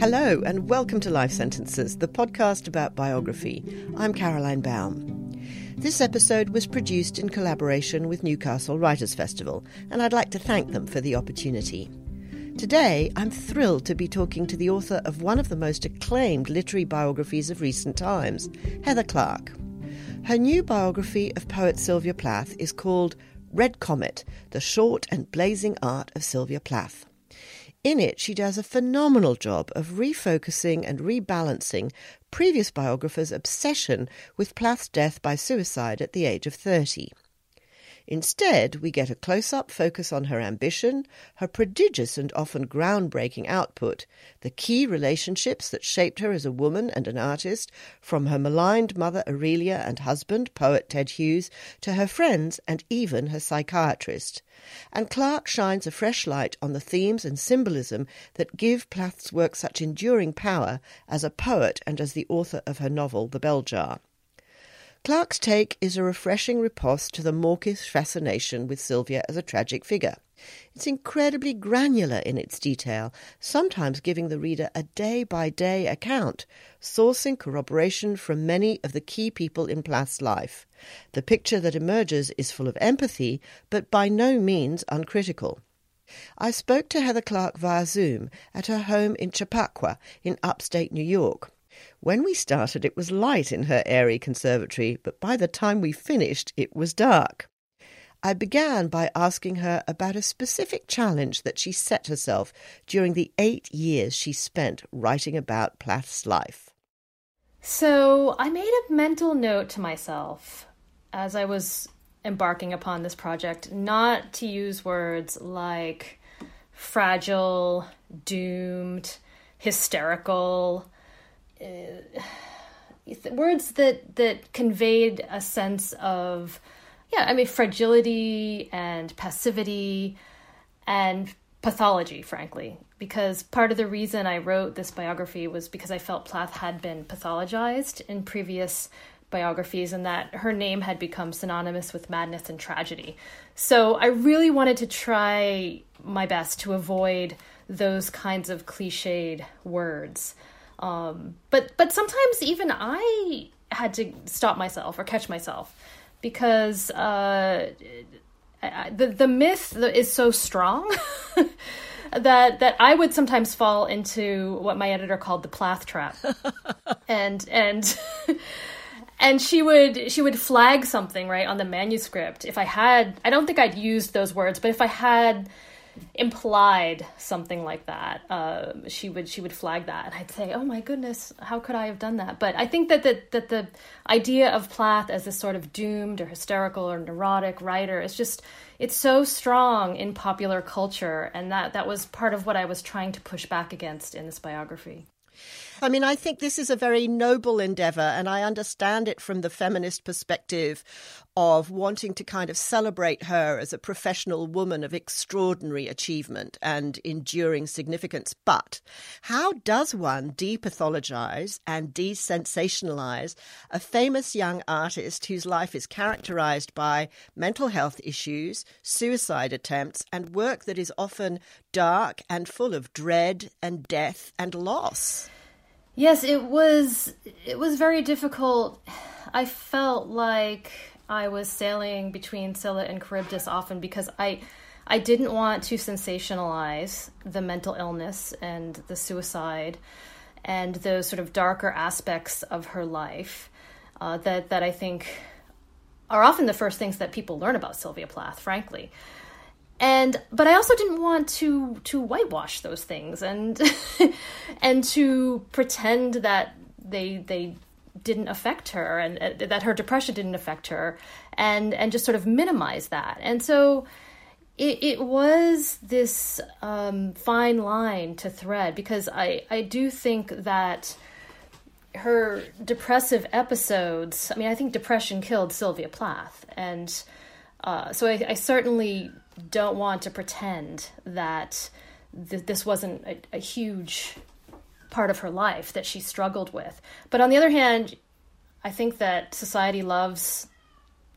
Hello, and welcome to Life Sentences, the podcast about biography. I'm Caroline Baum. This episode was produced in collaboration with Newcastle Writers Festival, and I'd like to thank them for the opportunity. Today, I'm thrilled to be talking to the author of one of the most acclaimed literary biographies of recent times, Heather Clark. Her new biography of poet Sylvia Plath is called Red Comet The Short and Blazing Art of Sylvia Plath. In it, she does a phenomenal job of refocusing and rebalancing previous biographers' obsession with Plath's death by suicide at the age of 30. Instead, we get a close up focus on her ambition, her prodigious and often groundbreaking output, the key relationships that shaped her as a woman and an artist, from her maligned mother Aurelia and husband, poet Ted Hughes, to her friends and even her psychiatrist. And Clark shines a fresh light on the themes and symbolism that give Plath's work such enduring power as a poet and as the author of her novel, The Bell Jar. Clark's take is a refreshing riposte to the mawkish fascination with Sylvia as a tragic figure. It's incredibly granular in its detail, sometimes giving the reader a day by day account, sourcing corroboration from many of the key people in Plath's life. The picture that emerges is full of empathy, but by no means uncritical. I spoke to Heather Clark via Zoom at her home in Chappaqua in upstate New York. When we started, it was light in her airy conservatory, but by the time we finished, it was dark. I began by asking her about a specific challenge that she set herself during the eight years she spent writing about Plath's life. So I made a mental note to myself as I was embarking upon this project not to use words like fragile, doomed, hysterical, uh, words that that conveyed a sense of yeah i mean fragility and passivity and pathology frankly. Because part of the reason i wrote this biography was because i felt plath had been pathologized in previous biographies and that her name had become synonymous with madness and tragedy. So i really wanted to try my best to avoid those kinds of cliched words um, but but sometimes even I had to stop myself or catch myself because uh, I, the the myth is so strong that that I would sometimes fall into what my editor called the Plath trap, and and. and she would she would flag something right on the manuscript if i had i don't think i'd used those words but if i had implied something like that, uh, she would she would flag that, and I'd say, "Oh my goodness, how could I have done that?" But I think that the, that the idea of Plath as this sort of doomed or hysterical or neurotic writer is just it's so strong in popular culture, and that that was part of what I was trying to push back against in this biography. I mean, I think this is a very noble endeavor, and I understand it from the feminist perspective of wanting to kind of celebrate her as a professional woman of extraordinary achievement and enduring significance. But how does one depathologize and desensationalize a famous young artist whose life is characterized by mental health issues, suicide attempts, and work that is often dark and full of dread and death and loss? Yes, it was it was very difficult. I felt like I was sailing between Scylla and Charybdis often because I I didn't want to sensationalize the mental illness and the suicide and those sort of darker aspects of her life uh, that that I think are often the first things that people learn about Sylvia Plath, frankly and but I also didn't want to to whitewash those things and and to pretend that they they didn't affect her and uh, that her depression didn't affect her and and just sort of minimize that. And so it, it was this um, fine line to thread because I I do think that her depressive episodes I mean I think depression killed Sylvia Plath and uh, so I, I certainly don't want to pretend that th- this wasn't a, a huge part of her life that she struggled with. But on the other hand, I think that society loves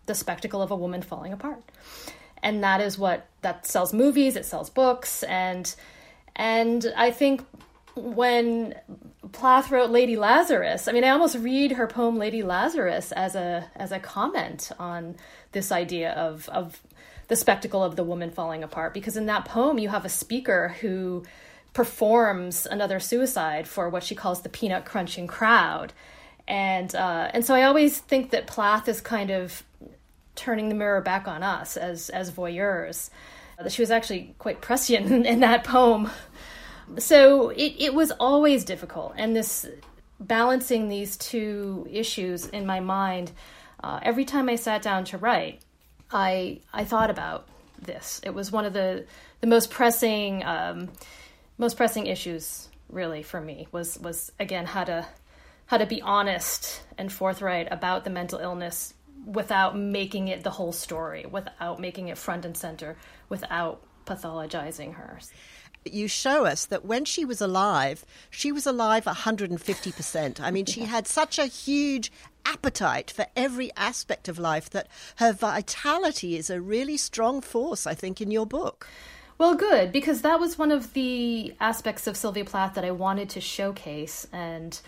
the spectacle of a woman falling apart. And that is what that sells movies, it sells books and and I think when Plath wrote Lady Lazarus, I mean, I almost read her poem Lady Lazarus as a as a comment on this idea of of the spectacle of the woman falling apart because in that poem you have a speaker who performs another suicide for what she calls the peanut crunching crowd. And uh, and so I always think that Plath is kind of turning the mirror back on us as as voyeurs. She was actually quite prescient in, in that poem so it, it was always difficult and this balancing these two issues in my mind uh, every time i sat down to write i i thought about this. It was one of the the most pressing um, most pressing issues really for me was was again how to how to be honest and forthright about the mental illness without making it the whole story without making it front and center without pathologizing her. You show us that when she was alive, she was alive 150%. I mean, she had such a huge appetite for every aspect of life that her vitality is a really strong force, I think, in your book. Well, good, because that was one of the aspects of Sylvia Plath that I wanted to showcase. And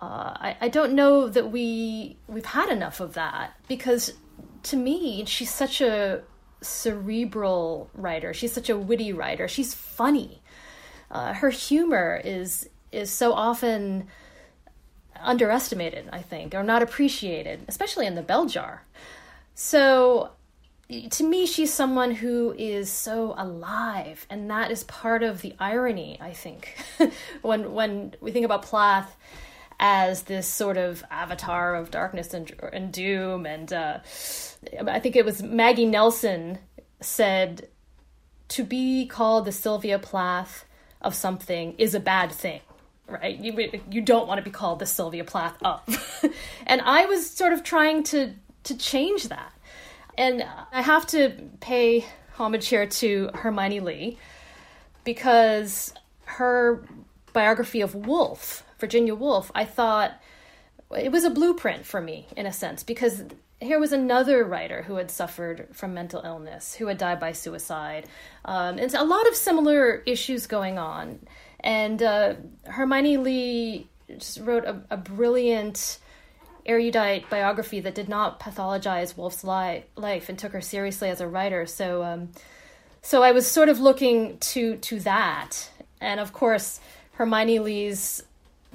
uh, I, I don't know that we we've had enough of that because to me she's such a cerebral writer. She's such a witty writer. She's funny. Uh, her humor is is so often underestimated, I think, or not appreciated, especially in the bell jar. So to me she's someone who is so alive and that is part of the irony i think when when we think about plath as this sort of avatar of darkness and, and doom and uh, I think it was Maggie Nelson said to be called the Sylvia Plath of something is a bad thing right? You you don't want to be called the Sylvia Plath of. And I was sort of trying to to change that. And I have to pay homage here to Hermione Lee because her biography of Woolf Virginia Woolf I thought it was a blueprint for me in a sense because here was another writer who had suffered from mental illness, who had died by suicide, um, and a lot of similar issues going on. And uh, Hermione Lee just wrote a, a, brilliant, erudite biography that did not pathologize Woolf's li- life and took her seriously as a writer. So, um, so I was sort of looking to to that, and of course, Hermione Lee's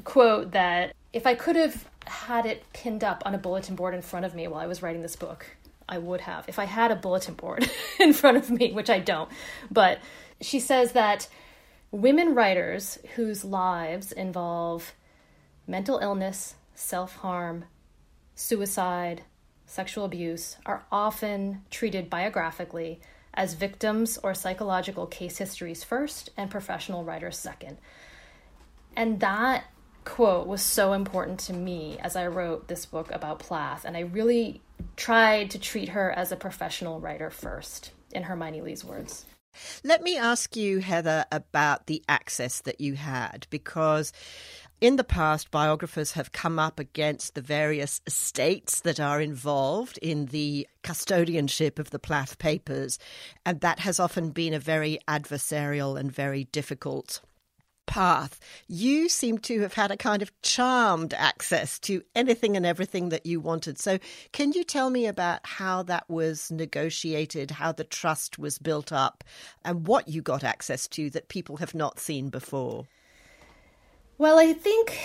quote that if I could have had it pinned up on a bulletin board in front of me while I was writing this book. I would have if I had a bulletin board in front of me, which I don't. But she says that women writers whose lives involve mental illness, self harm, suicide, sexual abuse are often treated biographically as victims or psychological case histories first and professional writers second. And that quote was so important to me as I wrote this book about Plath, and I really tried to treat her as a professional writer first, in Hermione Lee's words. Let me ask you, Heather, about the access that you had, because in the past, biographers have come up against the various estates that are involved in the custodianship of the Plath papers, and that has often been a very adversarial and very difficult path, you seem to have had a kind of charmed access to anything and everything that you wanted. So, can you tell me about how that was negotiated, how the trust was built up, and what you got access to that people have not seen before? Well, I think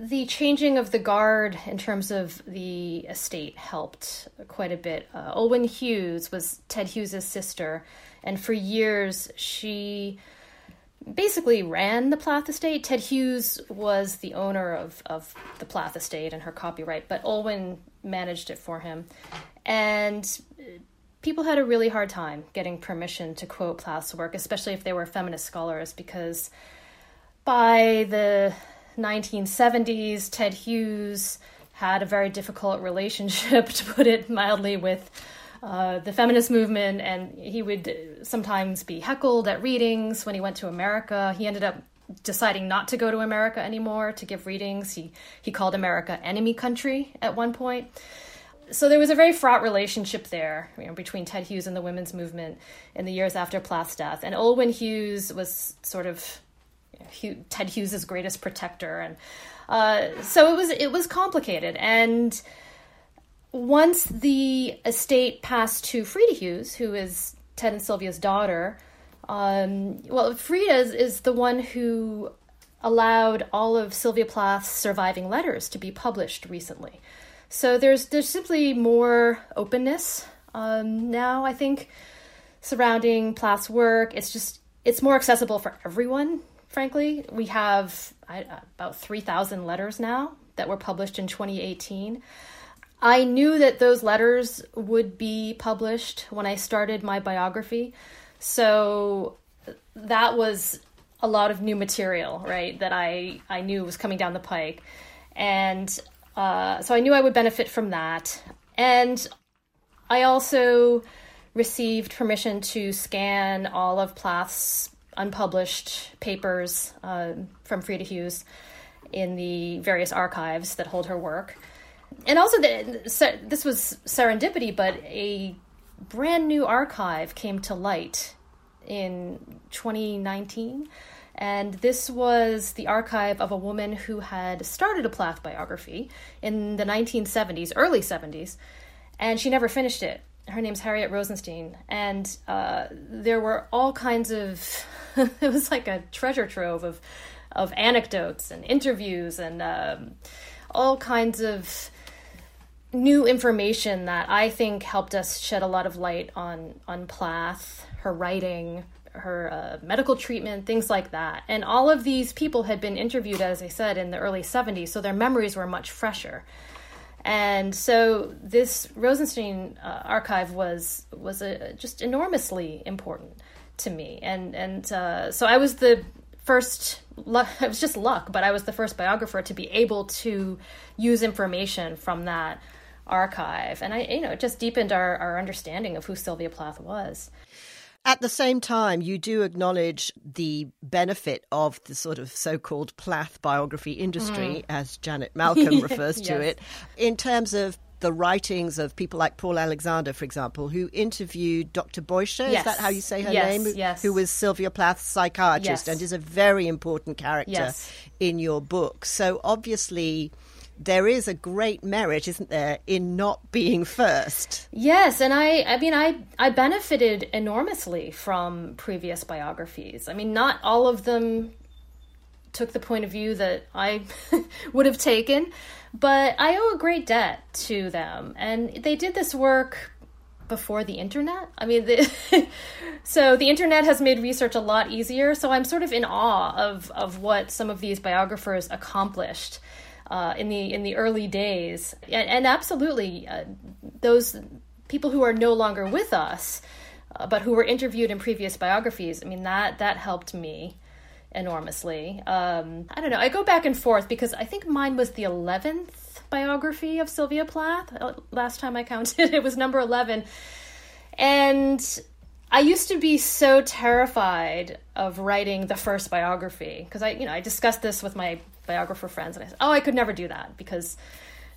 the changing of the guard in terms of the estate helped quite a bit. Uh, Olwen Hughes was Ted Hughes's sister, and for years she basically ran the Plath estate. Ted Hughes was the owner of, of the Plath estate and her copyright, but Olwen managed it for him. And uh, people had a really hard time getting permission to quote Plath's work, especially if they were feminist scholars, because by the 1970s, Ted Hughes had a very difficult relationship, to put it mildly, with uh, the feminist movement, and he would sometimes be heckled at readings when he went to America. He ended up deciding not to go to America anymore to give readings. He he called America enemy country at one point. So there was a very fraught relationship there you know, between Ted Hughes and the women's movement in the years after Plath's death. And Olwen Hughes was sort of Ted Hughes's greatest protector, and uh, so it was it was complicated. And once the estate passed to Frida Hughes, who is Ted and Sylvia's daughter, um, well, Frida is, is the one who allowed all of Sylvia Plath's surviving letters to be published recently. So there's there's simply more openness um, now. I think surrounding Plath's work. It's just it's more accessible for everyone. Frankly, we have I, about three thousand letters now that were published in 2018. I knew that those letters would be published when I started my biography, so that was a lot of new material, right? That I I knew was coming down the pike, and uh, so I knew I would benefit from that. And I also received permission to scan all of Plath's unpublished papers uh, from Frida Hughes in the various archives that hold her work. And also, the, this was serendipity, but a brand new archive came to light in 2019 and this was the archive of a woman who had started a Plath biography in the 1970s, early 70s, and she never finished it. Her name's Harriet Rosenstein. And uh, there were all kinds of, it was like a treasure trove of, of anecdotes and interviews and um, all kinds of new information that I think helped us shed a lot of light on, on Plath, her writing, her uh, medical treatment, things like that. And all of these people had been interviewed, as I said, in the early 70s, so their memories were much fresher. And so this Rosenstein uh, archive was was a, just enormously important to me. And and uh, so I was the first. It was just luck, but I was the first biographer to be able to use information from that archive, and I you know it just deepened our, our understanding of who Sylvia Plath was. At the same time, you do acknowledge the benefit of the sort of so called Plath biography industry, mm. as Janet Malcolm refers to yes. it, in terms of the writings of people like Paul Alexander, for example, who interviewed Dr. Beuscher. Yes. Is that how you say her yes, name? Yes. Who was Sylvia Plath's psychiatrist and is a very important character in your book. So obviously there is a great merit, isn't there, in not being first? Yes, and I I mean I I benefited enormously from previous biographies. I mean not all of them took the point of view that I would have taken, but I owe a great debt to them. And they did this work before the internet. I mean, the, so the internet has made research a lot easier. So I'm sort of in awe of of what some of these biographers accomplished uh, in the in the early days, and, and absolutely uh, those people who are no longer with us, uh, but who were interviewed in previous biographies. I mean that that helped me enormously. Um, I don't know. I go back and forth because I think mine was the eleventh biography of Sylvia Plath. Uh, last time I counted, it was number eleven, and I used to be so terrified of writing the first biography because I, you know, I discussed this with my biographer friends, and I said, "Oh, I could never do that because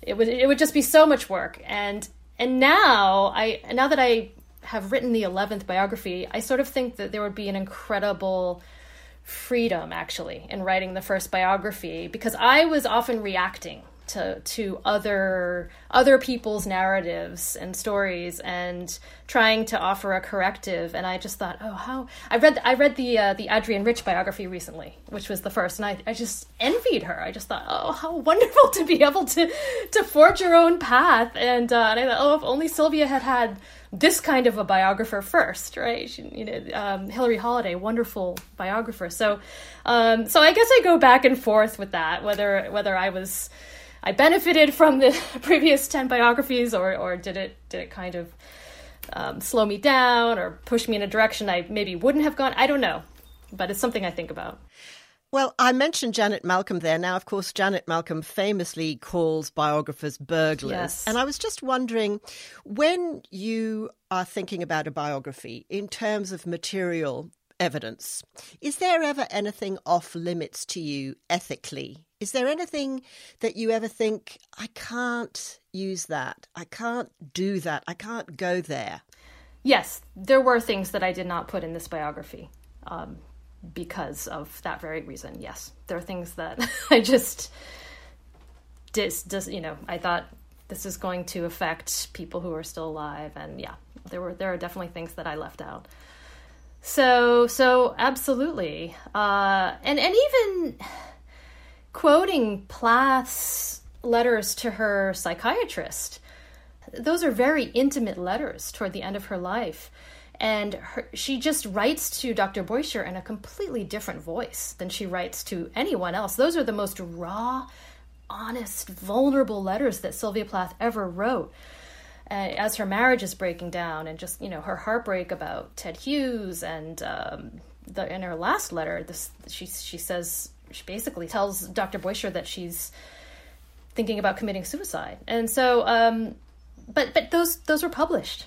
it would it would just be so much work." And and now I now that I have written the eleventh biography, I sort of think that there would be an incredible freedom actually in writing the first biography because I was often reacting to to other other people's narratives and stories and trying to offer a corrective and I just thought oh how I read I read the uh, the Adrienne Rich biography recently which was the first and I, I just envied her I just thought oh how wonderful to be able to to forge your own path and, uh, and I thought oh if only Sylvia had had this kind of a biographer first, right? She, you know, um, Hilary Holladay, wonderful biographer. So, um, so I guess I go back and forth with that, whether whether I was I benefited from the previous ten biographies, or or did it did it kind of um, slow me down or push me in a direction I maybe wouldn't have gone? I don't know, but it's something I think about. Well, I mentioned Janet Malcolm there. Now, of course, Janet Malcolm famously calls biographers burglars. Yes. And I was just wondering when you are thinking about a biography in terms of material evidence, is there ever anything off limits to you ethically is there anything that you ever think, I can't use that? I can't do that. I can't go there? Yes, there were things that I did not put in this biography. Um, because of that very reason. Yes, there are things that I just dis, dis you know I thought this is going to affect people who are still alive, and yeah, there were there are definitely things that I left out. So so absolutely, uh, and and even quoting Plath's letters to her psychiatrist. Those are very intimate letters toward the end of her life. And her, she just writes to Dr. Beuscher in a completely different voice than she writes to anyone else. Those are the most raw, honest, vulnerable letters that Sylvia Plath ever wrote. Uh, as her marriage is breaking down, and just you know her heartbreak about Ted Hughes, and um, the in her last letter, this she she says she basically tells Dr. Beuscher that she's thinking about committing suicide. And so, um, but but those those were published.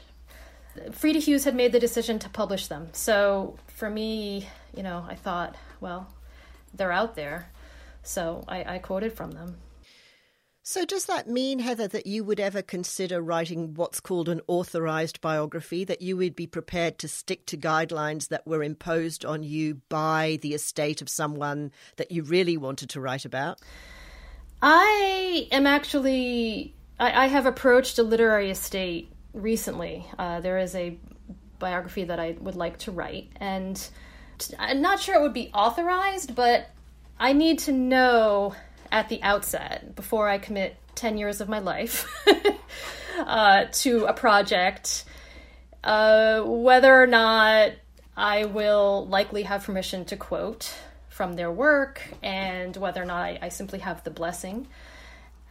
Frida Hughes had made the decision to publish them. So for me, you know, I thought, well, they're out there, so I, I quoted from them. So, does that mean, Heather, that you would ever consider writing what's called an authorized biography, that you would be prepared to stick to guidelines that were imposed on you by the estate of someone that you really wanted to write about? I am actually, I, I have approached a literary estate recently. Uh, there is a biography that I would like to write, and I'm not sure it would be authorized, but I need to know at the outset before I commit 10 years of my life uh, to a project uh, whether or not I will likely have permission to quote from their work and whether or not I, I simply have the blessing.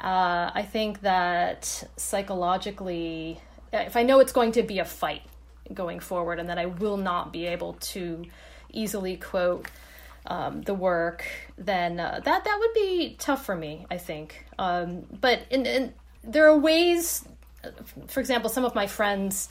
Uh, I think that psychologically, if I know it's going to be a fight going forward and that I will not be able to easily quote um, the work, then uh, that that would be tough for me. I think. Um, but in, in, there are ways. For example, some of my friends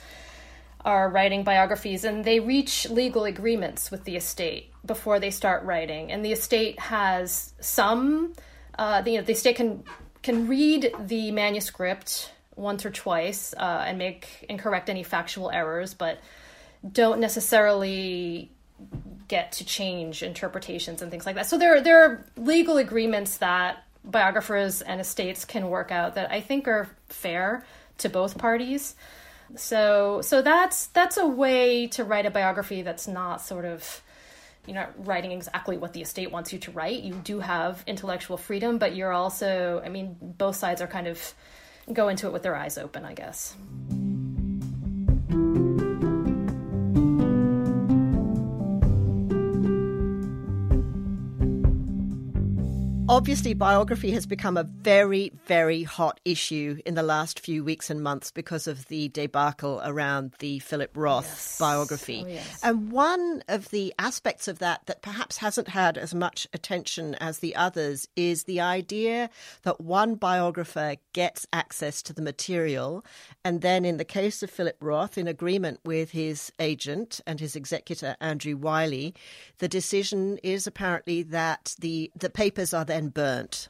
are writing biographies and they reach legal agreements with the estate before they start writing, and the estate has some. Uh, the, you know, the estate can can read the manuscript once or twice uh, and make and correct any factual errors, but don't necessarily get to change interpretations and things like that. So there there are legal agreements that biographers and estates can work out that I think are fair to both parties. So so that's that's a way to write a biography that's not sort of you're not writing exactly what the estate wants you to write. You do have intellectual freedom, but you're also I mean both sides are kind of go into it with their eyes open, I guess. Obviously, biography has become a very, very hot issue in the last few weeks and months because of the debacle around the Philip Roth yes. biography. Oh, yes. And one of the aspects of that that perhaps hasn't had as much attention as the others is the idea that one biographer gets access to the material, and then, in the case of Philip Roth, in agreement with his agent and his executor, Andrew Wylie, the decision is apparently that the, the papers are then burnt,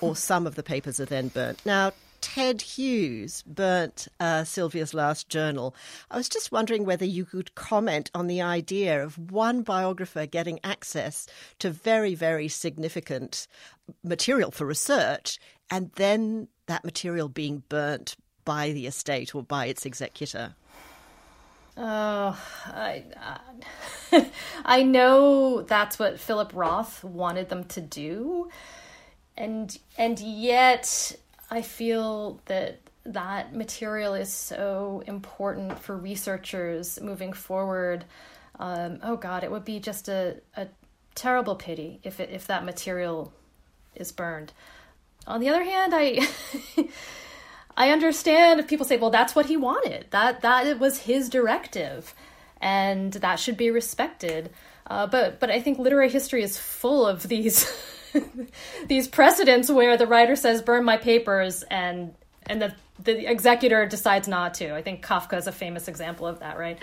or some of the papers are then burnt. Now, Ted Hughes burnt uh, Sylvia's last journal. I was just wondering whether you could comment on the idea of one biographer getting access to very, very significant material for research and then that material being burnt by the estate or by its executor. Oh, I, uh, I know that's what Philip Roth wanted them to do, and and yet I feel that that material is so important for researchers moving forward. Um, oh God, it would be just a, a terrible pity if it, if that material is burned. On the other hand, I. I understand if people say, well, that's what he wanted. That that was his directive, and that should be respected. Uh, but but I think literary history is full of these these precedents where the writer says, "Burn my papers," and and the the executor decides not to. I think Kafka is a famous example of that, right?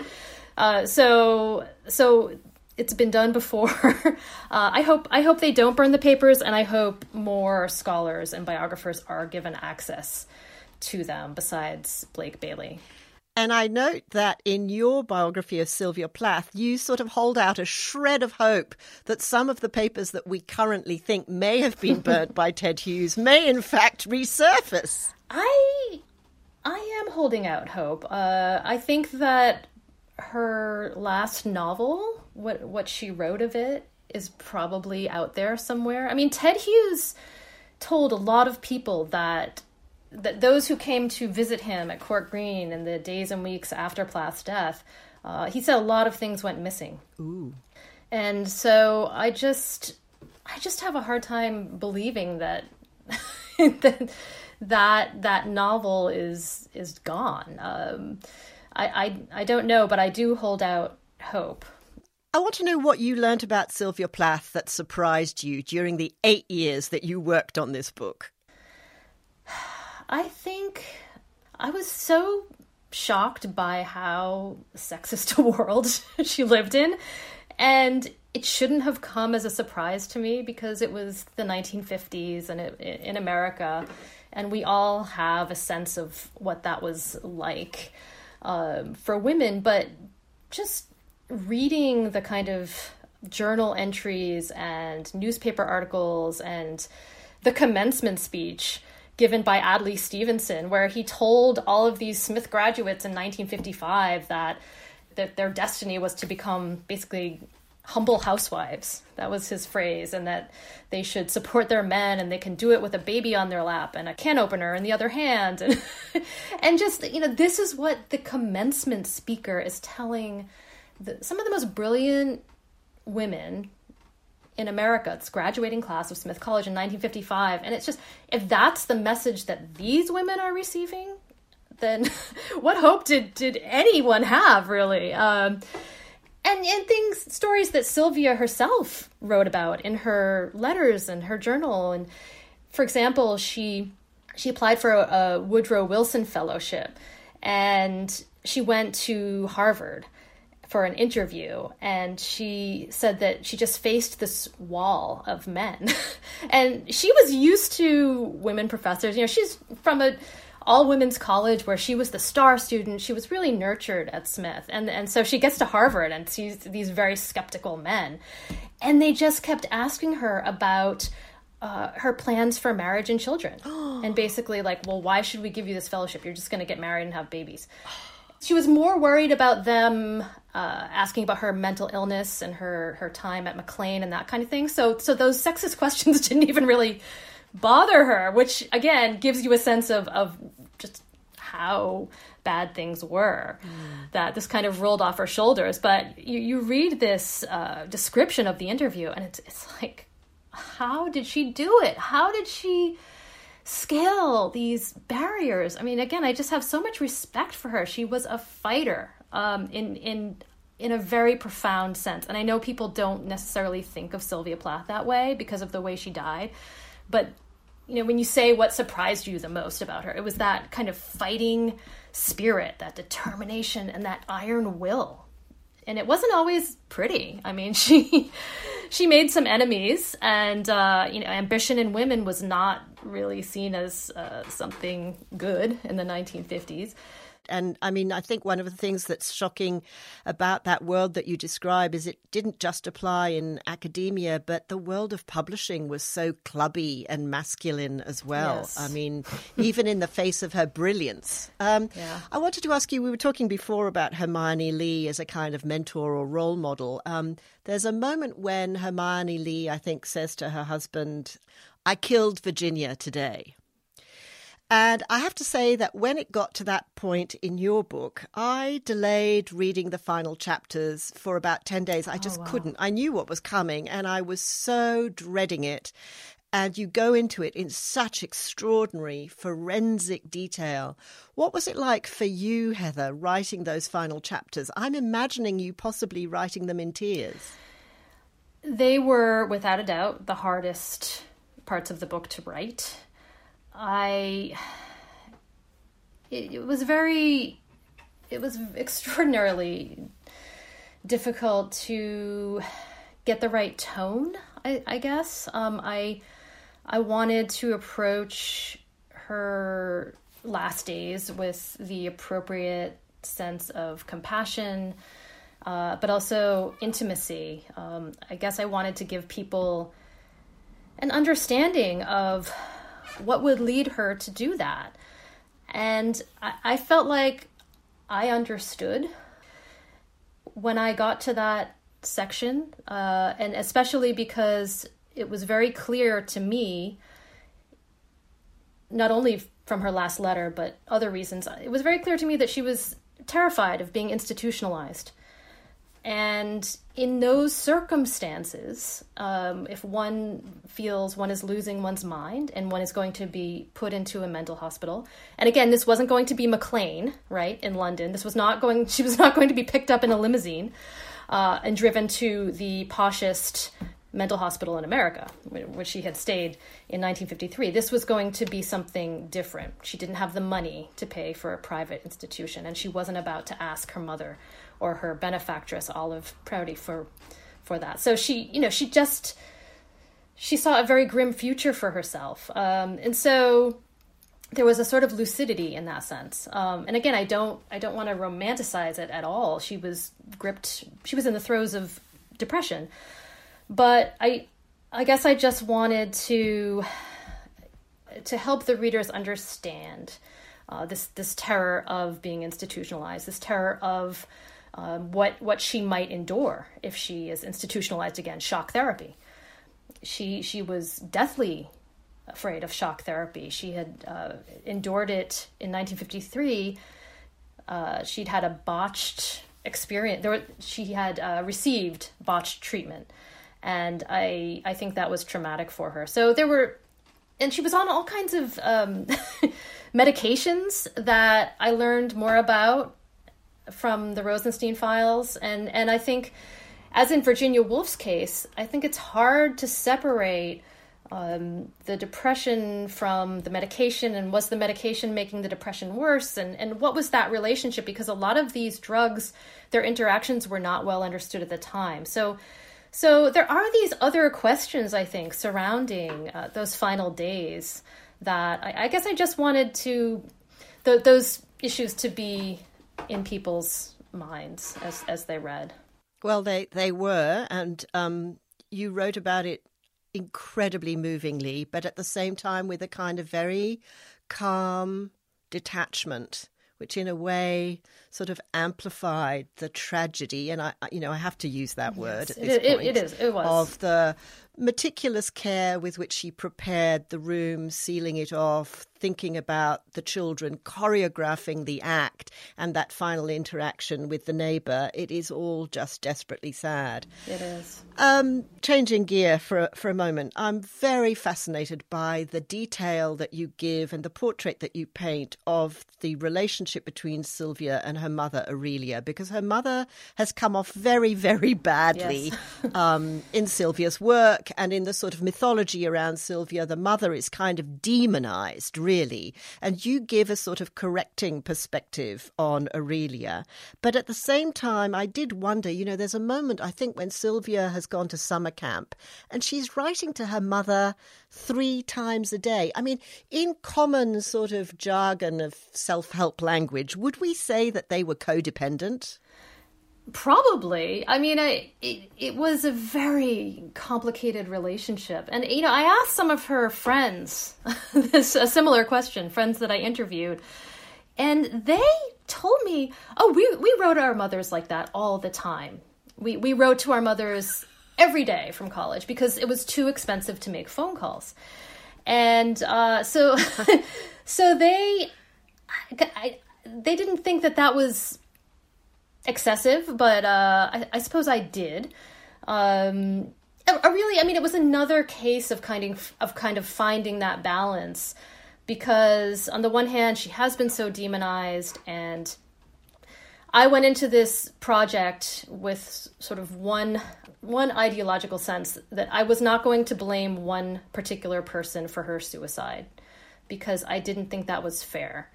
Uh, so so it's been done before. uh, I hope I hope they don't burn the papers, and I hope more scholars and biographers are given access to them besides Blake Bailey. And I note that in your biography of Sylvia Plath, you sort of hold out a shred of hope that some of the papers that we currently think may have been burnt by Ted Hughes may in fact resurface. I I am holding out hope. Uh, I think that her last novel, what what she wrote of it, is probably out there somewhere. I mean, Ted Hughes told a lot of people that that those who came to visit him at Court Green in the days and weeks after Plath's death, uh, he said a lot of things went missing. Ooh. And so I just I just have a hard time believing that that that that novel is is gone. Um, I, I I don't know, but I do hold out hope. I want to know what you learnt about Sylvia Plath that surprised you during the eight years that you worked on this book. I think I was so shocked by how sexist a world she lived in. And it shouldn't have come as a surprise to me because it was the 1950s and it, in America, and we all have a sense of what that was like um, for women. But just reading the kind of journal entries and newspaper articles and the commencement speech given by Adlai Stevenson, where he told all of these Smith graduates in 1955 that that their destiny was to become basically humble housewives. That was his phrase, and that they should support their men and they can do it with a baby on their lap and a can opener in the other hand. And, and just, you know, this is what the commencement speaker is telling the, some of the most brilliant women in America. It's graduating class of Smith College in 1955. And it's just, if that's the message that these women are receiving, then what hope did, did anyone have, really? Um, and, and things, stories that Sylvia herself wrote about in her letters and her journal. And for example, she, she applied for a, a Woodrow Wilson Fellowship and she went to Harvard for an interview and she said that she just faced this wall of men. And she was used to women professors. You know she's from a all women's college where she was the star student. She was really nurtured at smith. And and so she gets to harvard and sees these very skeptical men. And they just kept asking her about uh, her plans for marriage and children. And basically like well why should we give you this fellowship? You're just going to get married and have babies. She was more worried about them uh, asking about her mental illness and her her time at McLean and that kind of thing. So so those sexist questions didn't even really bother her, which again gives you a sense of of just how bad things were. Mm. That this kind of rolled off her shoulders. But you you read this uh, description of the interview, and it's it's like, how did she do it? How did she? scale these barriers. I mean, again, I just have so much respect for her. She was a fighter um, in in in a very profound sense. And I know people don't necessarily think of Sylvia Plath that way because of the way she died, but you know, when you say what surprised you the most about her, it was that kind of fighting spirit, that determination, and that iron will. And it wasn't always pretty. I mean, she she made some enemies, and uh, you know, ambition in women was not really seen as uh, something good in the 1950s. And I mean, I think one of the things that's shocking about that world that you describe is it didn't just apply in academia, but the world of publishing was so clubby and masculine as well. Yes. I mean, even in the face of her brilliance. Um, yeah. I wanted to ask you we were talking before about Hermione Lee as a kind of mentor or role model. Um, there's a moment when Hermione Lee, I think, says to her husband, I killed Virginia today. And I have to say that when it got to that point in your book, I delayed reading the final chapters for about 10 days. I oh, just oh, wow. couldn't. I knew what was coming and I was so dreading it. And you go into it in such extraordinary forensic detail. What was it like for you, Heather, writing those final chapters? I'm imagining you possibly writing them in tears. They were, without a doubt, the hardest parts of the book to write. I it, it was very it was extraordinarily difficult to get the right tone. I, I guess um, I I wanted to approach her last days with the appropriate sense of compassion, uh, but also intimacy. Um, I guess I wanted to give people an understanding of what would lead her to do that. And I, I felt like I understood when I got to that section, uh, and especially because it was very clear to me, not only from her last letter, but other reasons, it was very clear to me that she was terrified of being institutionalized. And in those circumstances, um, if one feels one is losing one's mind and one is going to be put into a mental hospital, and again, this wasn't going to be McLean, right, in London. This was not going, she was not going to be picked up in a limousine uh, and driven to the poshest mental hospital in America, which she had stayed in 1953. This was going to be something different. She didn't have the money to pay for a private institution, and she wasn't about to ask her mother or her benefactress Olive Prouty for for that. So she, you know, she just she saw a very grim future for herself, um, and so there was a sort of lucidity in that sense. Um, and again, I don't I don't want to romanticize it at all. She was gripped. She was in the throes of depression, but I I guess I just wanted to to help the readers understand uh, this this terror of being institutionalized, this terror of um, what what she might endure if she is institutionalized again. Shock therapy. She she was deathly afraid of shock therapy. She had uh, endured it in 1953. Uh, she'd had a botched experience. There, were, she had uh, received botched treatment, and I I think that was traumatic for her. So there were, and she was on all kinds of um, medications that I learned more about from the Rosenstein files, and and I think, as in Virginia Woolf's case, I think it's hard to separate um, the depression from the medication, and was the medication making the depression worse, and and what was that relationship? Because a lot of these drugs, their interactions were not well understood at the time, so. So there are these other questions, I think, surrounding uh, those final days that I, I, guess I just wanted to th- those issues to be in people's minds as as they read. Well, they they were, and um, you wrote about it incredibly movingly, but at the same time with a kind of very calm detachment which in a way sort of amplified the tragedy and i you know i have to use that word yes, at this it, point it is it was of the meticulous care with which she prepared the room sealing it off thinking about the children, choreographing the act, and that final interaction with the neighbour. It is all just desperately sad. It is. Um, changing gear for for a moment, I'm very fascinated by the detail that you give and the portrait that you paint of the relationship between Sylvia and her mother Aurelia, because her mother has come off very, very badly yes. Um, in Sylvia's work and in the sort of mythology around Sylvia. The mother is kind of demonized really. And you give a sort of correcting perspective on Aurelia. But at the same time, I did wonder you know, there's a moment, I think, when Sylvia has gone to summer camp and she's writing to her mother three times a day. I mean, in common sort of jargon of self help language, would we say that they were codependent? Probably. I mean, I, it, it was a very complicated relationship. And, you know, I asked some of her friends this a similar question, friends that I interviewed, and they told me, oh, we, we wrote our mothers like that all the time. We, we wrote to our mothers every day from college because it was too expensive to make phone calls. And uh, so, so they, I, they didn't think that that was excessive, but uh, I, I, suppose I did. Um, I, really, I mean, it was another case of kind of of kind of finding that balance, because on the one hand, she has been so demonized, and I went into this project with sort of one one ideological sense that I was not going to blame one particular person for her suicide, because I didn't think that was fair.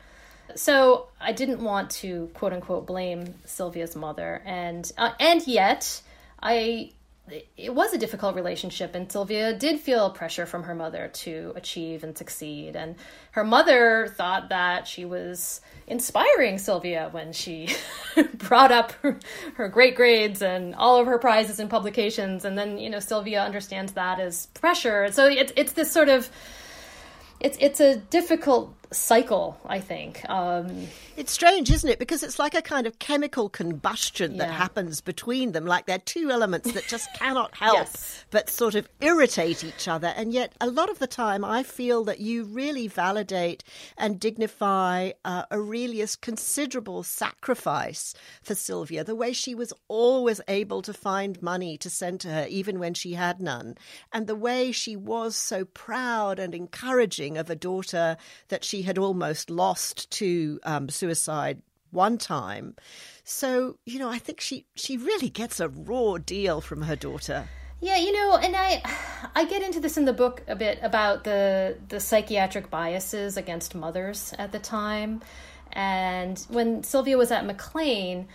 So I didn't want to quote unquote blame Sylvia's mother, and uh, and yet I it was a difficult relationship, and Sylvia did feel pressure from her mother to achieve and succeed. And her mother thought that she was inspiring Sylvia when she brought up her, her, great grades and all of her prizes and publications. And then, you know, Sylvia understands that as pressure. So it's it's this sort of it's it's a difficult cycle, I think. Um, it's strange, isn't it? Because it's like a kind of chemical combustion that yeah. happens between them, like they're two elements that just cannot help yes. but sort of irritate each other. And yet, a lot of the time, I feel that you really validate and dignify uh, Aurelia's considerable sacrifice for Sylvia, the way she was always able to find money to send to her, even when she had none, and the way she was so proud and encouraging of a daughter that she had almost lost to um, suicide one time. So, you know, I think she she really gets a raw deal from her daughter. Yeah, you know, and I I get into this in the book a bit about the the psychiatric biases against mothers at the time. And when Sylvia was at McLean,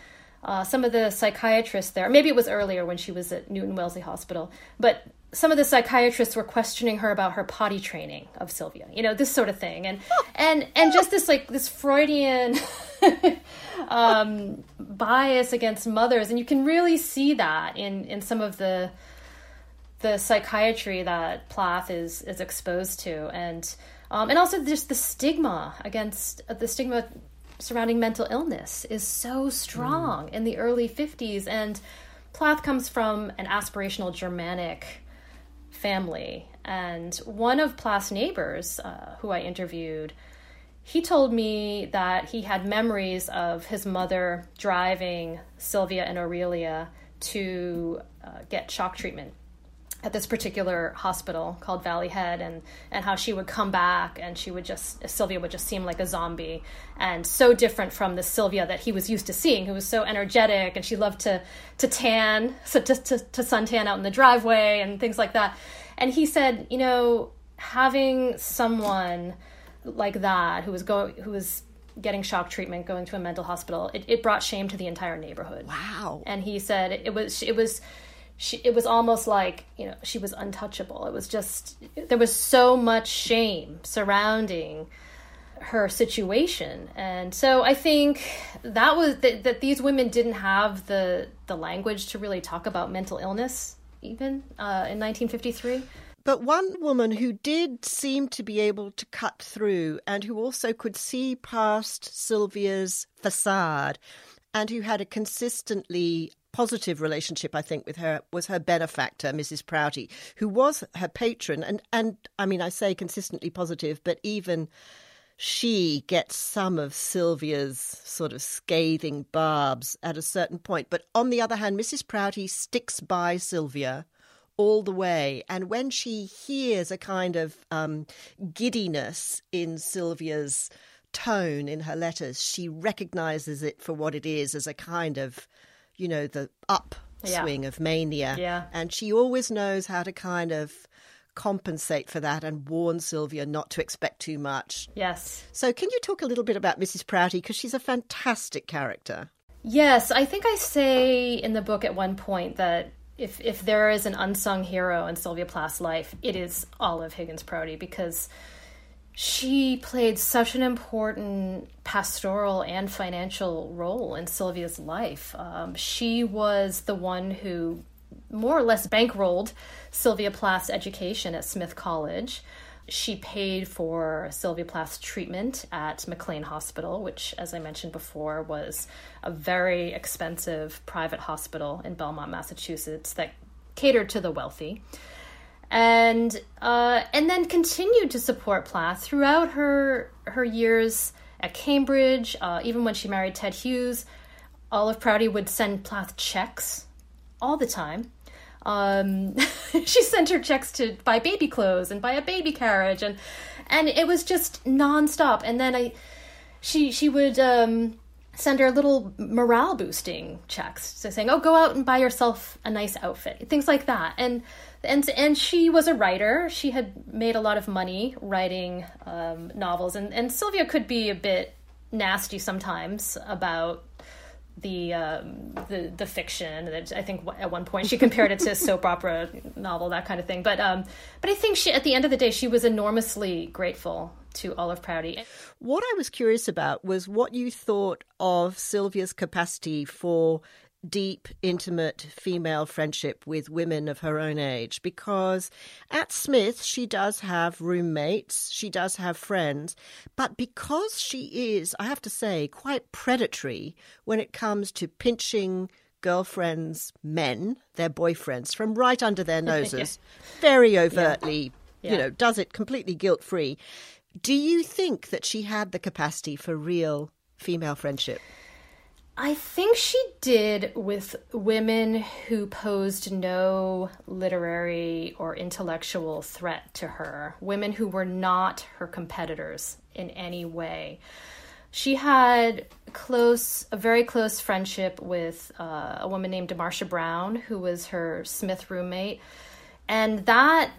uh, some of the psychiatrists there, maybe it was earlier when she was at Newton Wellesley Hospital, but some of the psychiatrists were questioning her about her potty training of Sylvia, you know, this sort of thing, and and and just this like this Freudian um, bias against mothers, and you can really see that in in some of the the psychiatry that Plath is is exposed to, and um, and also just the stigma against uh, the stigma surrounding mental illness is so strong mm. in the early 50s and Plath comes from an aspirational Germanic family. And one of Plath's neighbors, uh, who I interviewed, he told me that he had memories of his mother driving Sylvia and Aurelia to uh, get shock treatment at this particular hospital called Valley Head and and how she would come back and she would just Sylvia would just seem like a zombie and so different from the Sylvia that he was used to seeing who was so energetic and she loved to to tan so to, to, to suntan out in the driveway and things like that. And he said you know having someone like that who was going who was getting shock treatment going to a mental hospital it, it brought shame to the entire neighborhood. Wow. And he said it was it was she it was almost like you know she was untouchable. It was just there was so much shame surrounding her situation. And so i think that was that, that these women didn't have the the language to really talk about mental illness even uh, in 1953 but one woman who did seem to be able to cut through and who also could see past Sylvia's facade and who had a consistently positive relationship, I think, with her was her benefactor, Mrs. Prouty, who was her patron. And, and I mean, I say consistently positive, but even she gets some of Sylvia's sort of scathing barbs at a certain point. But on the other hand, Mrs. Prouty sticks by Sylvia all the way. And when she hears a kind of um, giddiness in Sylvia's tone in her letters, she recognizes it for what it is as a kind of you know, the upswing yeah. of mania. Yeah. And she always knows how to kind of compensate for that and warn Sylvia not to expect too much. Yes. So, can you talk a little bit about Mrs. Prouty? Because she's a fantastic character. Yes, I think I say in the book at one point that if if there is an unsung hero in Sylvia Plath's life, it is Olive Higgins Prouty because she played such an important pastoral and financial role in Sylvia's life. Um, she was the one who more or less bankrolled Sylvia Plath's education at Smith College. She paid for Sylvia Plath's treatment at McLean Hospital, which, as I mentioned before, was a very expensive private hospital in Belmont, Massachusetts that catered to the wealthy and uh, and then continued to support Plath throughout her her years at Cambridge. Uh, even when she married Ted Hughes, Olive Prouty would send Plath checks all the time. Um, she sent her checks to buy baby clothes and buy a baby carriage, and and it was just nonstop. And then I, she she would. Um, send her little morale boosting checks so saying oh go out and buy yourself a nice outfit things like that and and and she was a writer. She had made a lot of money writing um, novels, and and Sylvia could be a bit nasty sometimes about the um, the the fiction. I think at one point she compared it to a soap opera novel, that kind of thing. But um, but I think she, at the end of the day, she was enormously grateful to Olive Prouty. What I was curious about was what you thought of Sylvia's capacity for deep, intimate female friendship with women of her own age because at Smith she does have roommates, she does have friends, but because she is, I have to say, quite predatory when it comes to pinching girlfriends' men, their boyfriends, from right under their noses, yeah. very overtly, yeah. Yeah. you know, does it completely guilt free. Do you think that she had the capacity for real female friendship? I think she did with women who posed no literary or intellectual threat to her, women who were not her competitors in any way. She had close, a very close friendship with uh, a woman named Marcia Brown, who was her Smith roommate, and that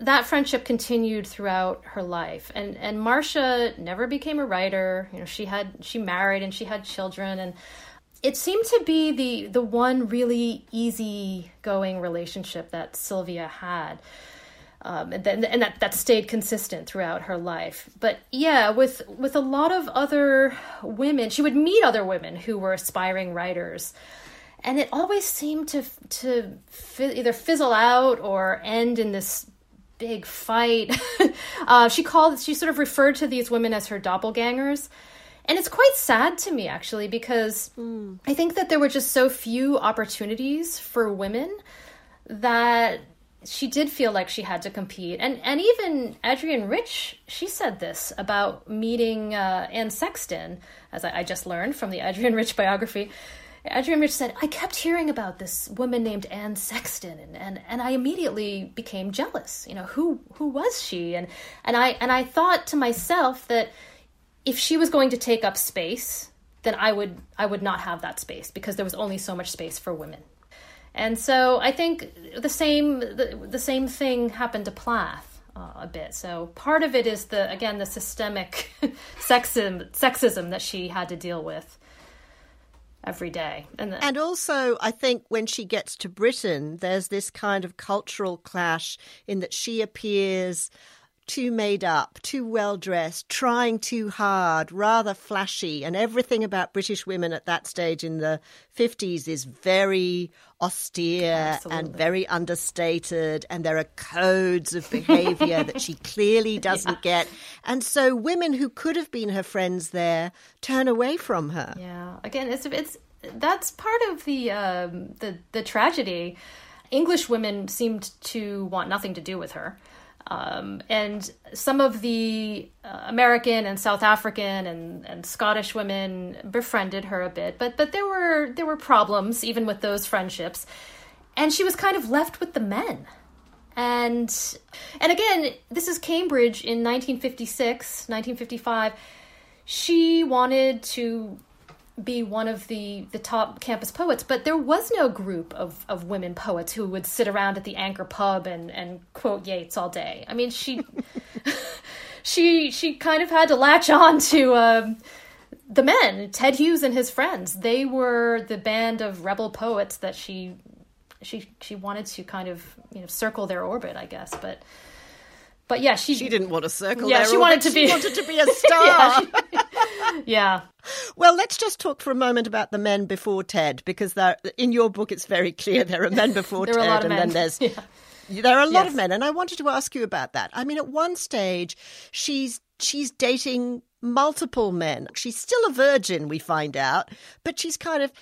that friendship continued throughout her life. And and Marcia never became a writer. You know she had she married and she had children. And it seemed to be the the one really easy going relationship that Sylvia had um, and, and that that stayed consistent throughout her life but yeah with with a lot of other women she would meet other women who were aspiring writers and it always seemed to to either fizzle out or end in this big fight. uh, she called, she sort of referred to these women as her doppelgangers. And it's quite sad to me, actually, because mm. I think that there were just so few opportunities for women that she did feel like she had to compete. And and even Adrienne Rich, she said this about meeting uh, Anne Sexton, as I, I just learned from the Adrienne Rich biography. Adrienne Rich said, I kept hearing about this woman named Anne Sexton and, and, and I immediately became jealous. You know, who who was she? And and I and I thought to myself that if she was going to take up space, then I would I would not have that space because there was only so much space for women. And so I think the same the, the same thing happened to Plath. Uh, a bit. So part of it is the again the systemic sexism sexism that she had to deal with every day. And, the- and also, I think when she gets to Britain, there's this kind of cultural clash in that she appears too made up, too well dressed, trying too hard, rather flashy. And everything about British women at that stage in the 50s is very austere Absolutely. and very understated. And there are codes of behavior that she clearly doesn't yeah. get. And so women who could have been her friends there turn away from her. Yeah. Again, it's, it's, that's part of the, um, the, the tragedy. English women seemed to want nothing to do with her. Um, and some of the uh, American and South African and, and Scottish women befriended her a bit, but but there were there were problems even with those friendships, and she was kind of left with the men. And and again, this is Cambridge in 1956, 1955. She wanted to be one of the the top campus poets, but there was no group of of women poets who would sit around at the Anchor pub and and quote Yeats all day. I mean, she she she kind of had to latch on to um, the men, Ted Hughes and his friends. They were the band of rebel poets that she she she wanted to kind of you know circle their orbit, I guess, but. But yeah, she she didn't want to circle. Yeah, she wanted to be. She wanted to be a star. yeah, yeah, well, let's just talk for a moment about the men before Ted, because in your book it's very clear there are men before Ted, and men. then there's. Yeah. There are a lot yes. of men, and I wanted to ask you about that. I mean, at one stage, she's she's dating multiple men. She's still a virgin, we find out, but she's kind of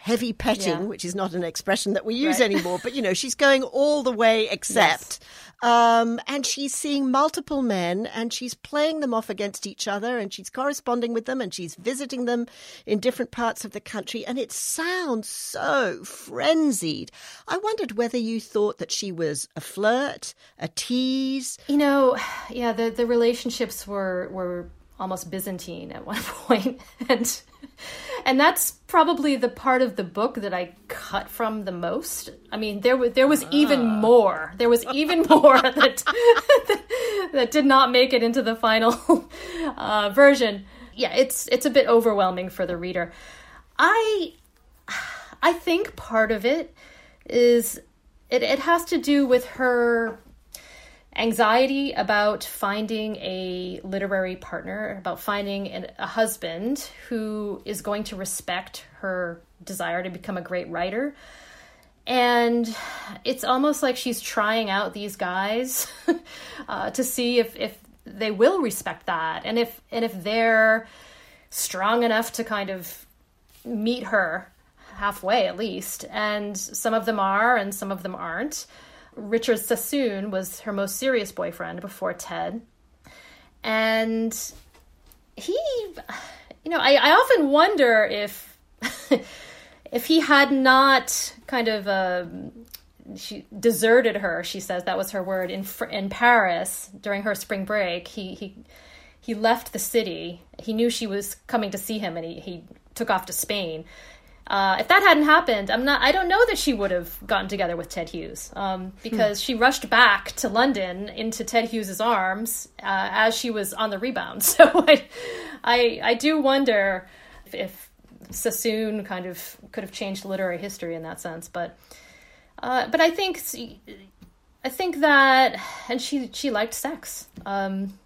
heavy petting, yeah. which is not an expression that we use right. anymore, but you know, she's going all the way except. Yes. Um, and she's seeing multiple men and she's playing them off against each other and she's corresponding with them and she's visiting them in different parts of the country. And it sounds so frenzied. I wondered whether you thought that she was a flirt, a tease. You know, yeah, the, the relationships were, were almost Byzantine at one point. and and that's probably the part of the book that I cut from the most. I mean, there was there was even ah. more. There was even more that that did not make it into the final uh, version. Yeah, it's it's a bit overwhelming for the reader. I I think part of it is it, it has to do with her anxiety about finding a literary partner, about finding an, a husband who is going to respect her desire to become a great writer. And it's almost like she's trying out these guys uh, to see if, if they will respect that and if and if they're strong enough to kind of meet her halfway at least and some of them are and some of them aren't richard sassoon was her most serious boyfriend before ted and he you know i, I often wonder if if he had not kind of um, she deserted her. She says that was her word in in Paris during her spring break. He he he left the city. He knew she was coming to see him, and he he took off to Spain. Uh, if that hadn't happened, I'm not. I don't know that she would have gotten together with Ted Hughes um, because she rushed back to London into Ted Hughes's arms uh, as she was on the rebound. So I, I, I do wonder if, if Sassoon kind of could have changed literary history in that sense, but uh, but I think I think that, and she she liked sex. Um,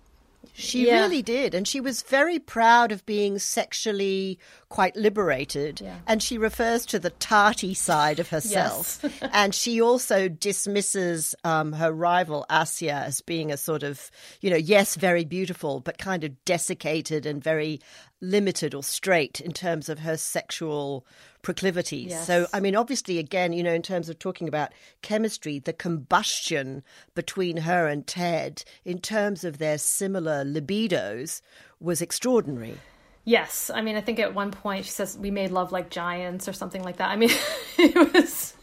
she yeah. really did. And she was very proud of being sexually quite liberated. Yeah. And she refers to the tarty side of herself. Yes. and she also dismisses um, her rival, Assia, as being a sort of, you know, yes, very beautiful, but kind of desiccated and very limited or straight in terms of her sexual proclivities. Yes. So, I mean, obviously, again, you know, in terms of talking about chemistry, the combustion between her and Ted, in terms of their similar libidos, was extraordinary. Yes. I mean, I think at one point she says, we made love like giants or something like that. I mean, it was.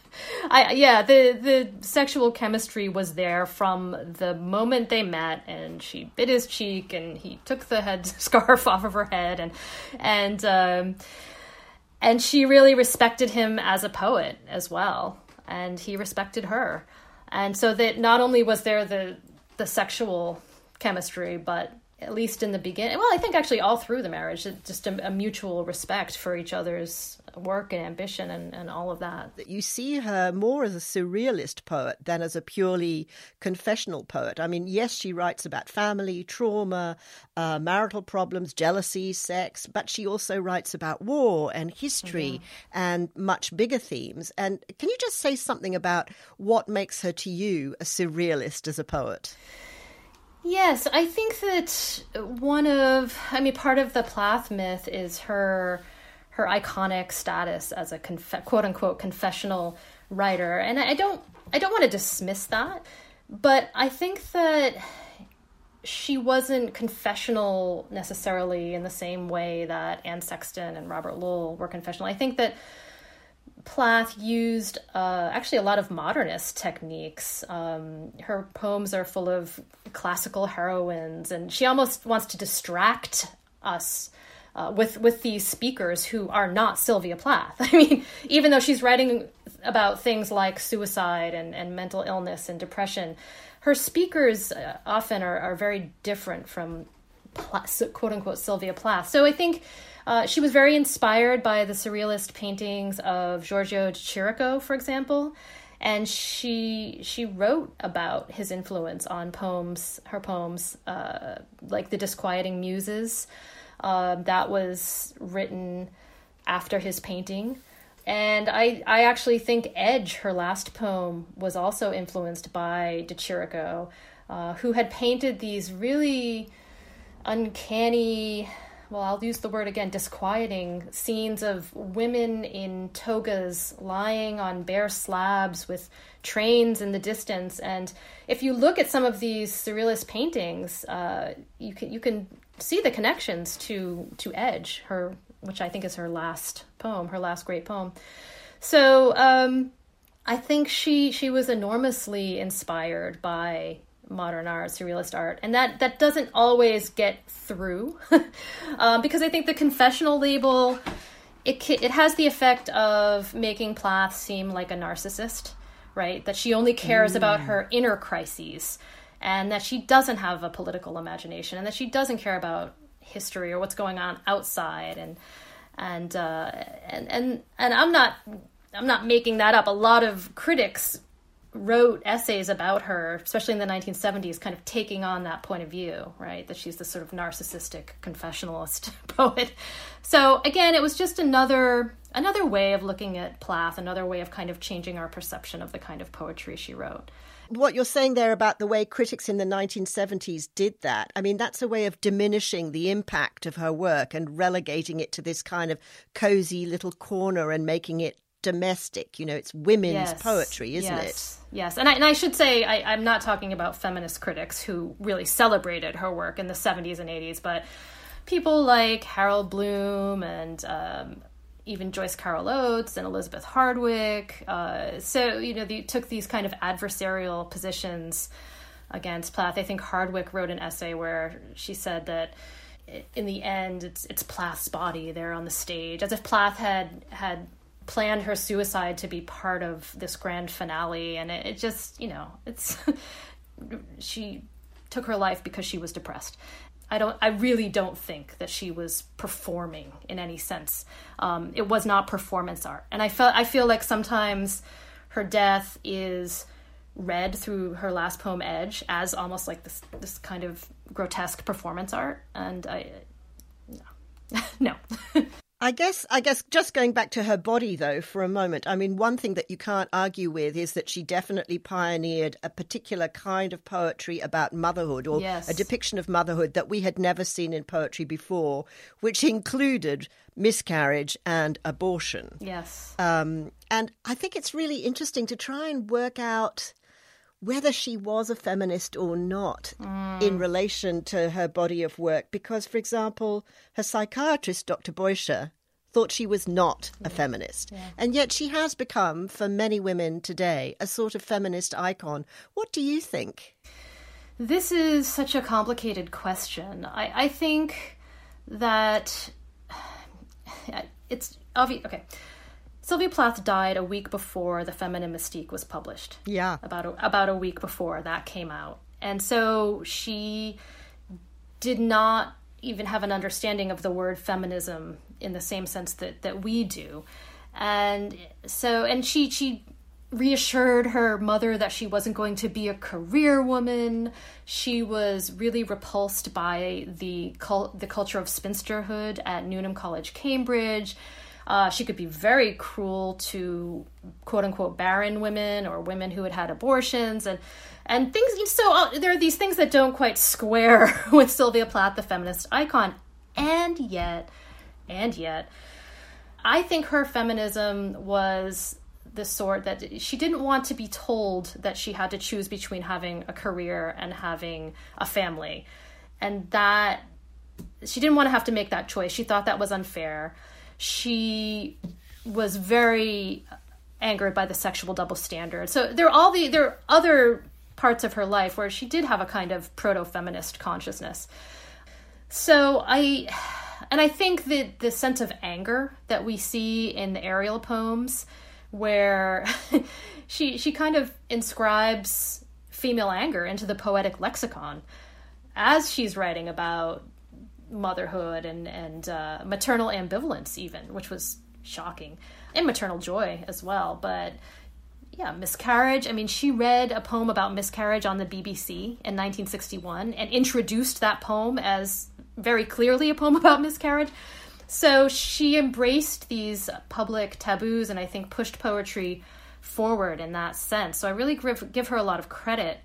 I yeah, the the sexual chemistry was there from the moment they met, and she bit his cheek, and he took the head scarf off of her head, and and um, and she really respected him as a poet as well. And he respected her. And so that not only was there the the sexual chemistry but at least in the beginning well i think actually all through the marriage just a, a mutual respect for each other's work and ambition and, and all of that. You see her more as a surrealist poet than as a purely confessional poet. I mean, yes, she writes about family, trauma, uh, marital problems, jealousy, sex, but she also writes about war and history mm-hmm. and much bigger themes. And can you just say something about what makes her to you a surrealist as a poet? Yes, I think that one of, I mean, part of the Plath myth is her her iconic status as a conf- quote unquote confessional writer. And I don't I don't want to dismiss that, but I think that she wasn't confessional necessarily in the same way that Anne Sexton and Robert Lowell were confessional. I think that Plath used uh, actually a lot of modernist techniques. Um, her poems are full of classical heroines, and she almost wants to distract us uh, with with these speakers who are not Sylvia Plath. I mean, even though she's writing about things like suicide and, and mental illness and depression, her speakers uh, often are, are very different from quote unquote Sylvia Plath. So I think. Uh, she was very inspired by the surrealist paintings of Giorgio de Chirico, for example, and she she wrote about his influence on poems, her poems, uh, like the Disquieting Muses, um, that was written after his painting. And I, I actually think Edge, her last poem, was also influenced by De Chirico, uh, who had painted these really uncanny, well, I'll use the word again, disquieting scenes of women in togas lying on bare slabs with trains in the distance. And if you look at some of these surrealist paintings, uh, you can you can see the connections to to Edge, her which I think is her last poem, her last great poem. So um, I think she she was enormously inspired by modern art, surrealist art, and that that doesn't always get through um, because I think the confessional label it it has the effect of making Plath seem like a narcissist, right? That she only cares mm. about her inner crises and that she doesn't have a political imagination and that she doesn't care about history or what's going on outside and and uh, and and and I'm not I'm not making that up. A lot of critics wrote essays about her, especially in the 1970s, kind of taking on that point of view, right? That she's this sort of narcissistic confessionalist poet. So again, it was just another another way of looking at Plath, another way of kind of changing our perception of the kind of poetry she wrote. What you're saying there about the way critics in the 1970s did that, I mean, that's a way of diminishing the impact of her work and relegating it to this kind of cozy little corner and making it domestic. You know, it's women's Yes. poetry, isn't it? yes. Yes, and I, and I should say I, I'm not talking about feminist critics who really celebrated her work in the 70s and 80s, but people like Harold Bloom and um, even Joyce Carol Oates and Elizabeth Hardwick. Uh, so you know, they took these kind of adversarial positions against Plath. I think Hardwick wrote an essay where she said that in the end, it's it's Plath's body there on the stage, as if Plath had had planned her suicide to be part of this grand finale, and it, it just you know it's she took her life because she was depressed. I don't. I really don't think that she was performing in any sense. Um, it was not performance art, and I felt. I feel like sometimes her death is read through her last poem, "Edge," as almost like this this kind of grotesque performance art, and I no. no. I guess I guess just going back to her body though for a moment. I mean one thing that you can't argue with is that she definitely pioneered a particular kind of poetry about motherhood or Yes. a depiction of motherhood that we had never seen in poetry before, which included miscarriage and abortion. yes. Um, and I think it's really interesting to try and work out whether she was a feminist or not mm. in relation to her body of work. Because, for example, her psychiatrist, Dr. Beuscher, thought she was not a feminist. And yet she has become, for many women today, a sort of feminist icon. What do you think? This is such a complicated question. I, I think that it's obvious. Okay. Sylvia Plath died a week before The Feminine Mystique was published. Yeah. About a, about a week before that came out. And so she did not even have an understanding of the word feminism in the same sense that, that we do. And so, and she, she reassured her mother that she wasn't going to be a career woman. She was really repulsed by the cul- the culture of spinsterhood at Newnham College, Cambridge. Uh, she could be very cruel to quote unquote barren women or women who had had abortions and and things. So uh, there are these things that don't quite square with Sylvia Plath, the feminist icon, and yet, and yet, I think her feminism was the sort that she didn't want to be told that she had to choose between having a career and having a family. And that she didn't want to have to make that choice. She thought that was unfair. She was very angered by the sexual double standard. So there are all the there are other parts of her life where she did have a kind of proto-feminist consciousness. So I and I think that the sense of anger that we see in the Ariel poems where she she kind of inscribes female anger into the poetic lexicon as she's writing about motherhood and and uh, maternal ambivalence even which was shocking. And maternal joy as well but yeah miscarriage. I mean she read a poem about miscarriage on the bbc in 1961 and introduced that poem as very clearly a poem about miscarriage. So she embraced these public taboos and i think pushed poetry forward in that sense. So i really give, give her a lot of credit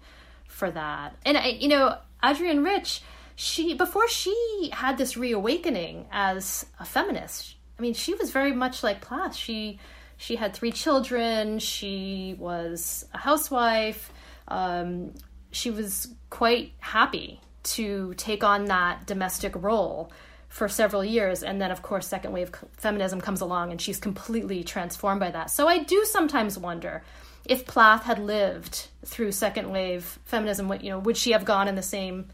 for that. And I, you know adrienne rich she before she had this reawakening as a feminist i mean she was very much like plath. She she had three children. She was a housewife. Um, she was quite happy to take on that domestic role for several years. And then of course second wave feminism comes along and she's completely transformed by that. So i do sometimes wonder if plath had lived through second wave feminism you know would she have gone in the same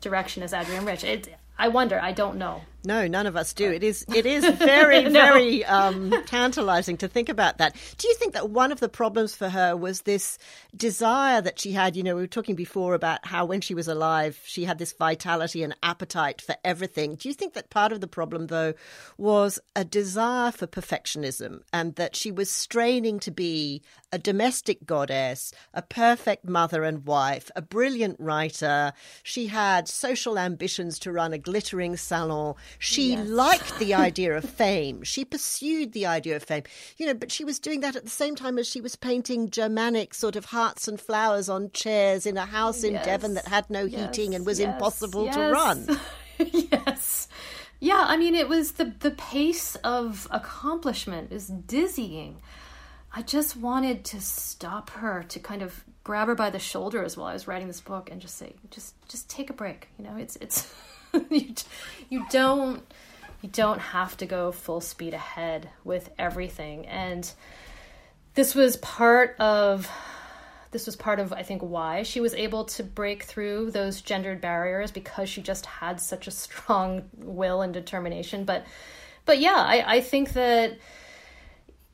direction as Adrienne Rich. It, I wonder. I don't know. No, none of us do. It is it is very no. very um, tantalizing to think about that. Do you think that one of the problems for her was this desire that she had? You know, we were talking before about how when she was alive, she had this vitality and appetite for everything. Do you think that part of the problem, though, was a desire for perfectionism, and that she was straining to be a domestic goddess, a perfect mother and wife, a brilliant writer? She had social ambitions to run a glittering salon she yes. liked the idea of fame. She pursued the idea of fame. You know, but she was doing that at the same time as she was painting Germanic sort of hearts and flowers on chairs in a house in yes. Devon that had no yes. heating and was impossible to run. yes. Yeah, I mean it was the the pace of accomplishment is dizzying. I just wanted to stop her, to kind of grab her by the shoulders while I was writing this book and just say, just just take a break. You know, it's it's you, you don't you don't have to go full speed ahead with everything. And this was part of this was part of i think why she was able to break through those gendered barriers because she just had such a strong will and determination. But but yeah i, I think that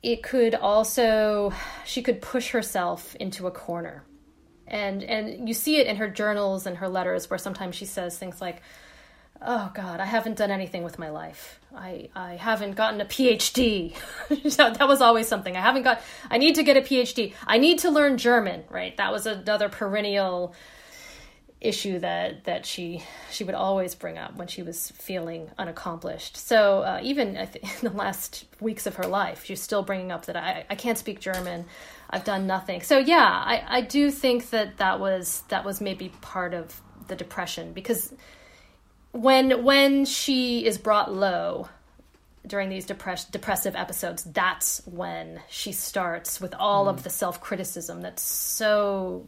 it could also she could push herself into a corner. And and you see it in her journals and her letters where sometimes she says things like oh god i haven't done anything with my life. I i haven't gotten a phd that was always something. I haven't got i need to get a phd i need to learn german right? That was another perennial issue that that she she would always bring up when she was feeling unaccomplished. So uh, even in the last weeks of her life she's still bringing up that i i can't speak german. I've done nothing. So yeah i i do think that that was that was maybe part of the depression because when when she is brought low during these depress- depressive episodes, that's when she starts with all mm. of the self criticism that's so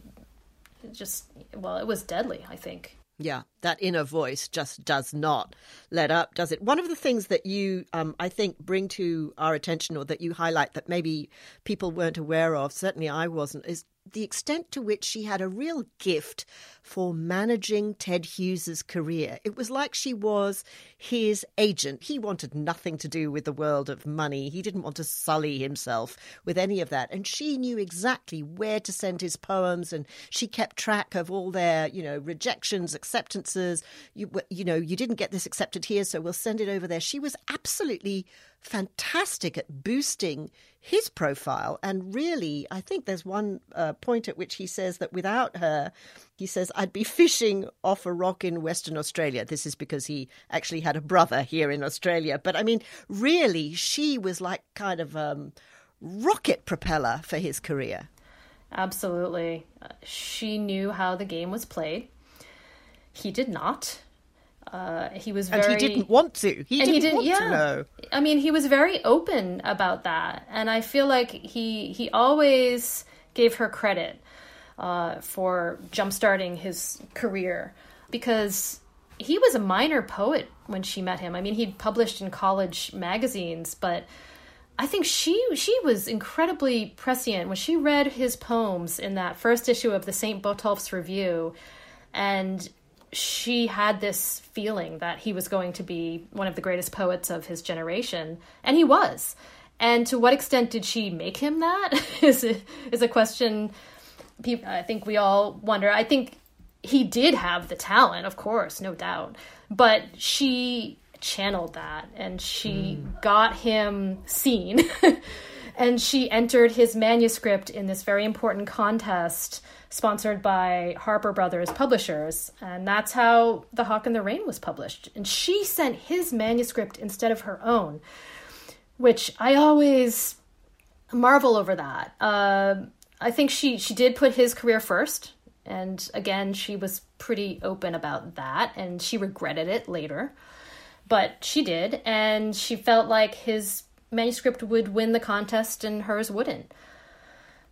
just well, it was deadly. I think. Yeah, that inner voice just does not let up, does it? One of the things that you, um, I think, bring to our attention or that you highlight that maybe people weren't aware of, certainly I wasn't, is the extent to which she had a real gift for managing Ted Hughes's career. It was like she was his agent. He wanted nothing to do with the world of money. He didn't want to sully himself with any of that. And she knew exactly where to send his poems and she kept track of all their, you know, rejections, acceptances. You, you know, you didn't get this accepted here, so we'll send it over there. She was absolutely fantastic at boosting his profile. And really, I think there's one uh, point at which he says that without her, he says, I'd be fishing off a rock in Western Australia. This is because he actually had a brother here in Australia. But I mean, really, she was like kind of a um, rocket propeller for his career. Absolutely. She knew how the game was played. He did not. Uh, he was very, and he didn't want to. He didn't, he didn't want yeah. to know. I mean, he was very open about that, and I feel like he he always gave her credit uh, for jumpstarting his career because he was a minor poet when she met him. I mean, he'd published in college magazines, but I think she she was incredibly prescient when she read his poems in that first issue of the St. Botolph's Review, and she had this feeling that he was going to be one of the greatest poets of his generation, and he was. And to what extent did she make him that? is a, is a question I think we all wonder. I think he did have the talent, of course, no doubt, but she channeled that and she mm. got him seen. and she entered his manuscript in this very important contest sponsored by Harper Brothers Publishers, and that's how The Hawk and the Rain was published. And she sent his manuscript instead of her own, which I always marvel over that. Uh, I think she she did put his career first, and again, she was pretty open about that, and she regretted it later. But she did, and she felt like his manuscript would win the contest and hers wouldn't.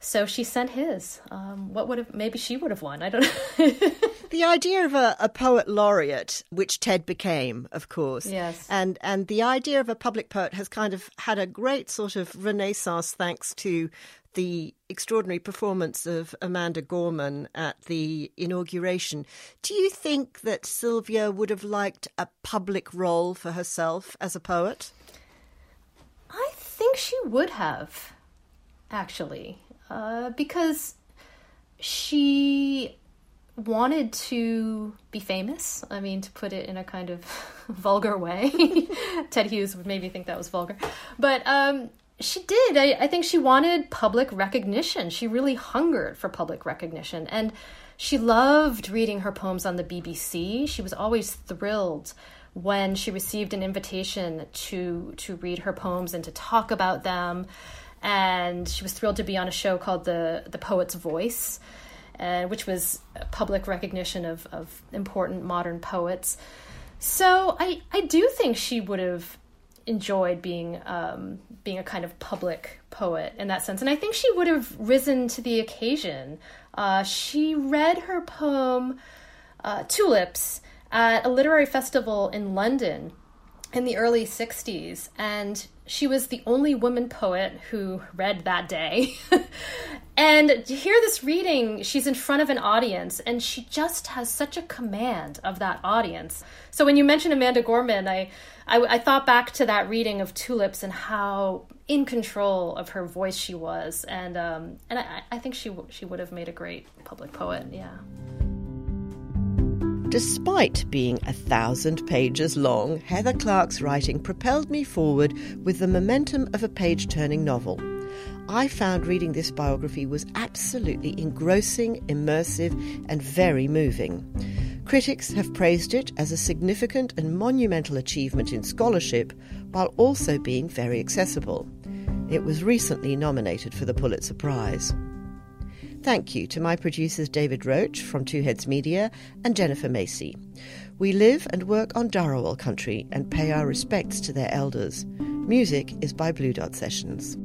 So she sent his. Um, what would have maybe she would have won? I don't know. the idea of a, a, poet laureate, which Ted became, of course. Yes. And and the idea of a public poet has kind of had a great sort of renaissance thanks to the extraordinary performance of Amanda Gorman at the inauguration. Do you think that Sylvia would have liked a public role for herself as a poet? I think she would have, actually, uh, because she wanted to be famous. I mean, to put it in a kind of vulgar way. Ted Hughes would maybe think that was vulgar. But um, she did. I, I think she wanted public recognition. She really hungered for public recognition. And she loved reading her poems on the BBC. She was always thrilled when she received an invitation to to read her poems and to talk about them. And she was thrilled to be on a show called the the Poet's Voice uh, which was public recognition of, of important modern poets. So I, I do think she would have enjoyed being um, being a kind of public poet in that sense, and I think she would have risen to the occasion. Uh, she read her poem uh, "Tulips" at a literary festival in London in the early '60s, and she was the only woman poet who read that day. and to hear this reading, she's in front of an audience and she just has such a command of that audience. So when you mentioned Amanda Gorman, I, I, I thought back to that reading of Tulips and how in control of her voice she was. And, um, and I, I think she, she would have made a great public poet, yeah. Despite being a thousand pages long, Heather Clark's writing propelled me forward with the momentum of a page turning novel. I found reading this biography was absolutely engrossing, immersive, and very moving. Critics have praised it as a significant and monumental achievement in scholarship while also being very accessible. It was recently nominated for the Pulitzer Prize. Thank you to my producers David Roach from Two Heads Media and Jennifer Macy. We live and work on Dharawal country and pay our respects to their elders. Music is by Blue Dot Sessions.